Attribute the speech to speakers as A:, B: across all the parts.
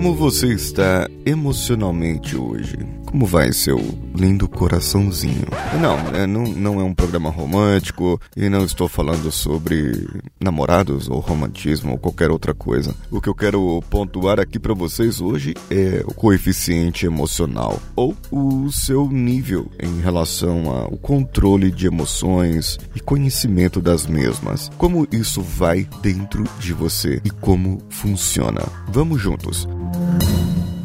A: Como você está emocionalmente hoje? Como vai seu lindo coraçãozinho? Não, é, não, não é um programa romântico e não estou falando sobre namorados ou romantismo ou qualquer outra coisa. O que eu quero pontuar aqui para vocês hoje é o coeficiente emocional ou o seu nível em relação ao controle de emoções e conhecimento das mesmas. Como isso vai dentro de você e como funciona. Vamos juntos.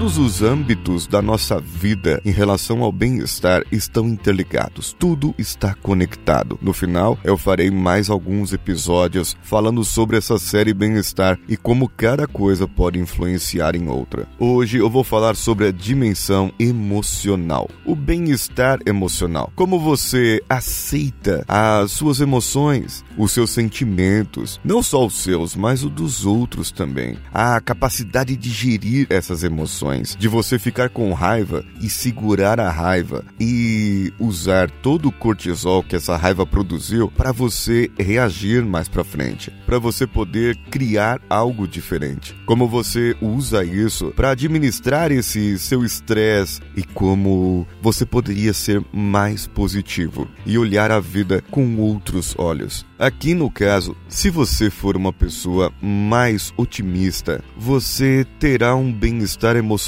A: Todos os âmbitos da nossa vida em relação ao bem-estar estão interligados, tudo está conectado. No final, eu farei mais alguns episódios falando sobre essa série Bem-Estar e como cada coisa pode influenciar em outra. Hoje eu vou falar sobre a dimensão emocional, o bem-estar emocional, como você aceita as suas emoções, os seus sentimentos, não só os seus, mas os dos outros também, a capacidade de gerir essas emoções de você ficar com raiva e segurar a raiva e usar todo o cortisol que essa raiva produziu para você reagir mais para frente, para você poder criar algo diferente. Como você usa isso para administrar esse seu estresse e como você poderia ser mais positivo e olhar a vida com outros olhos. Aqui no caso, se você for uma pessoa mais otimista, você terá um bem-estar emocional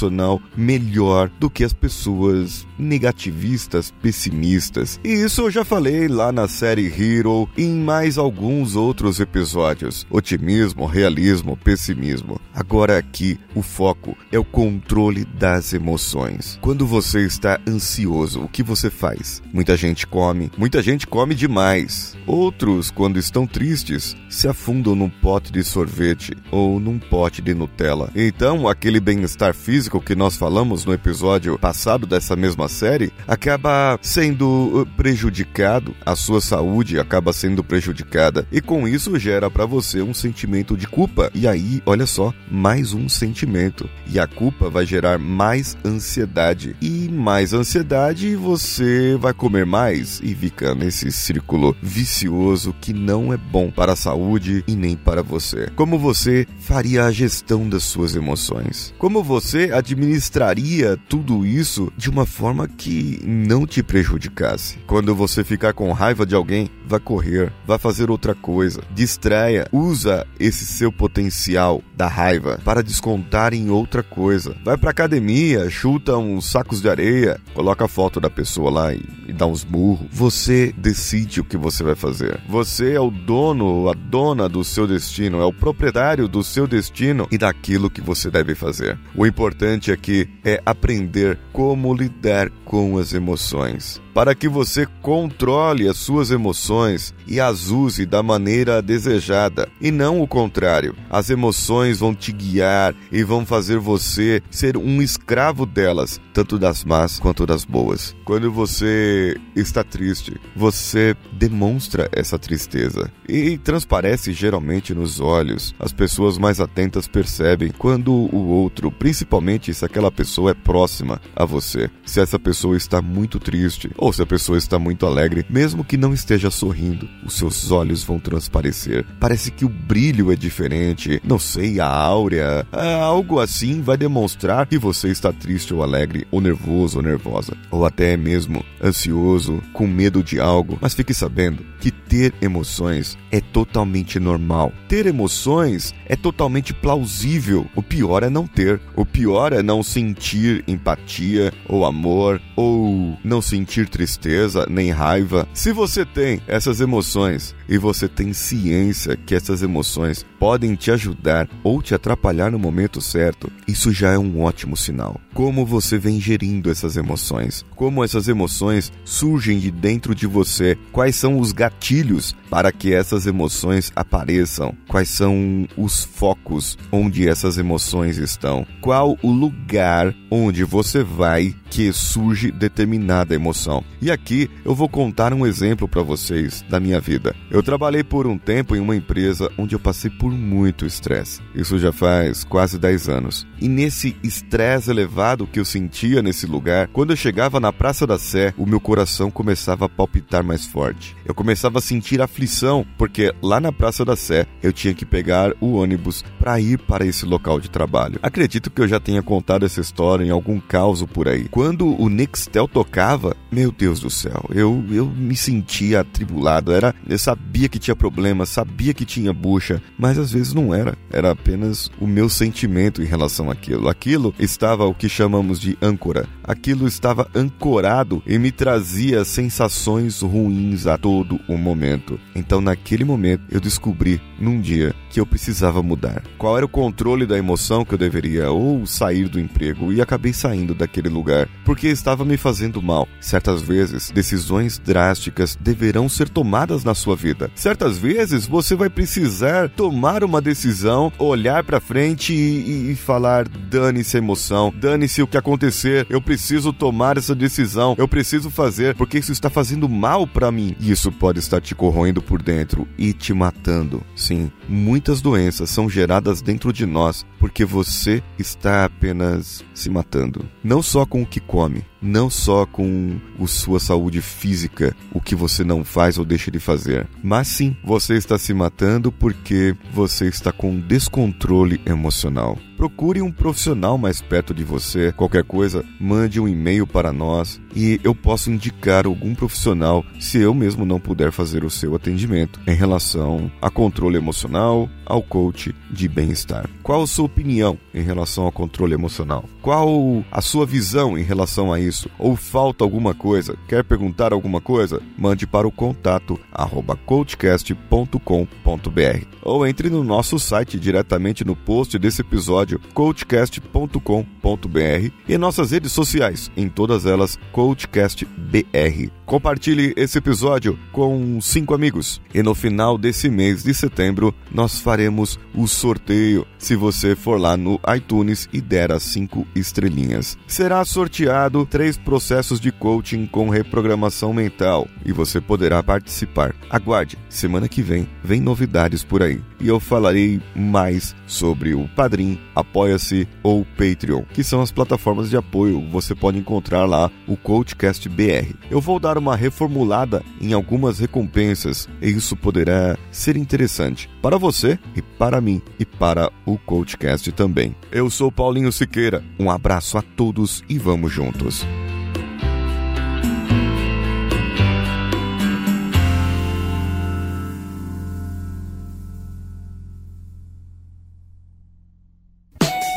A: melhor do que as pessoas negativistas, pessimistas. E isso eu já falei lá na série Hero e em mais alguns outros episódios. Otimismo, realismo, pessimismo. Agora aqui o foco é o controle das emoções. Quando você está ansioso, o que você faz? Muita gente come, muita gente come demais. Outros quando estão tristes, se afundam num pote de sorvete ou num pote de Nutella. Então, aquele bem-estar físico que nós falamos no episódio passado dessa mesma série acaba sendo uh, prejudicado, a sua saúde acaba sendo prejudicada e com isso gera para você um sentimento de culpa. E aí, olha só, mais um sentimento. E a culpa vai gerar mais ansiedade. E mais ansiedade, você vai comer mais e fica nesse círculo vicioso que não é bom para a saúde e nem para você. Como você faria a gestão das suas emoções? Como você administraria tudo isso de uma forma que não te prejudicasse? Quando você ficar com raiva de alguém, vá correr, vá fazer outra coisa, distraia, usa esse seu potencial da raiva para descontar em outra coisa. Vai pra academia, chuta uns sacos de areia, coloca a foto da pessoa lá e, e dá uns burros. Você decide o que você vai fazer. Você é o dono, a dona do seu destino, é o proprietário do seu destino e daquilo que você deve fazer. O importante aqui é aprender como lidar com as emoções para que você controle as suas emoções e as use da maneira desejada, e não o contrário. As emoções vão te guiar e vão fazer você ser um escravo delas, tanto das más quanto das boas. Quando você está triste, você demonstra essa tristeza e transparece geralmente nos olhos. As pessoas mais atentas percebem quando o outro, principalmente se aquela pessoa é próxima a você, se essa pessoa está muito triste ou se a pessoa está muito alegre, mesmo que não esteja sorrindo, os seus olhos vão transparecer. Parece que o brilho é diferente, não sei, a áurea, é, algo assim vai demonstrar que você está triste ou alegre, ou nervoso ou nervosa, ou até mesmo ansioso, com medo de algo. Mas fique sabendo que ter emoções é totalmente normal. Ter emoções é totalmente plausível. O pior é não ter. O pior é não sentir empatia ou amor ou não sentir tristeza nem raiva. Se você tem essas emoções e você tem ciência que essas emoções podem te ajudar ou te atrapalhar no momento certo, isso já é um ótimo sinal. Como você vem gerindo essas emoções? Como essas emoções surgem de dentro de você? Quais são os gatilhos para que essas emoções apareçam? Quais são os focos onde essas emoções estão? Qual o lugar onde você vai que surge determinada emoção. E aqui eu vou contar um exemplo para vocês da minha vida. Eu trabalhei por um tempo em uma empresa onde eu passei por muito estresse. Isso já faz quase 10 anos. E nesse estresse elevado que eu sentia nesse lugar, quando eu chegava na Praça da Sé, o meu coração começava a palpitar mais forte. Eu começava a sentir aflição, porque lá na Praça da Sé eu tinha que pegar o ônibus para ir para esse local de trabalho. Acredito que eu já tenha contado essa história em algum caos por aí. Quando o Nextel tocava, meu Deus do céu, eu, eu me sentia atribulado. Era, eu sabia que tinha problema, sabia que tinha bucha, mas às vezes não era. Era apenas o meu sentimento em relação àquilo. Aquilo estava o que chamamos de âncora. Aquilo estava ancorado e me trazia sensações ruins a todo o momento. Então, naquele momento, eu descobri num dia que eu precisava mudar. Qual era o controle da emoção que eu deveria ou sair do emprego e acabei saindo daquele lugar porque estava me fazendo mal. Certas vezes, decisões drásticas deverão ser tomadas na sua vida. Certas vezes, você vai precisar tomar uma decisão, olhar para frente e, e, falar: dane-se a emoção, dane-se o que acontecer, eu preciso tomar essa decisão, eu preciso fazer porque isso está fazendo mal para mim. E isso pode estar te corroendo por dentro e te matando. Sim, muitas doenças são geradas dentro de nós porque você está apenas se matando. Não só com o que come, não só com a sua saúde física, o que você não faz ou deixa de fazer, mas sim, você está se matando porque você está com descontrole emocional. Procure um profissional mais perto de você. Qualquer coisa, mande um e-mail para nós e eu posso indicar algum profissional se eu mesmo não puder fazer o seu atendimento em relação a controle emocional, ao coach de bem-estar. Qual a sua opinião em relação ao controle emocional? Qual a sua visão em relação a isso? Ou falta alguma coisa? Quer perguntar alguma coisa? Mande para o contato arroba coachcast.com.br ou entre no nosso site diretamente no post desse episódio coachcast.com.br e nossas redes sociais, em todas elas coachcastbr. Compartilhe esse episódio com cinco amigos e no final desse mês de setembro nós faremos o sorteio se você for lá no iTunes e der as cinco estrelinhas. Será sorteado três processos de coaching com reprogramação mental e você poderá participar. Aguarde, semana que vem vem novidades por aí e eu falarei mais sobre o Padrim, Apoia-se ou Patreon, que são as plataformas de apoio. Você pode encontrar lá o Coachcast BR. Eu vou dar uma reformulada em algumas recompensas e isso poderá ser interessante para você e para mim e para o Coachcast também. Eu sou Paulinho Siqueira. Um abraço a todos e vamos juntos.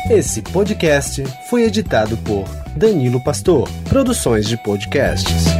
B: Esse podcast foi editado por Danilo Pastor, Produções de Podcasts.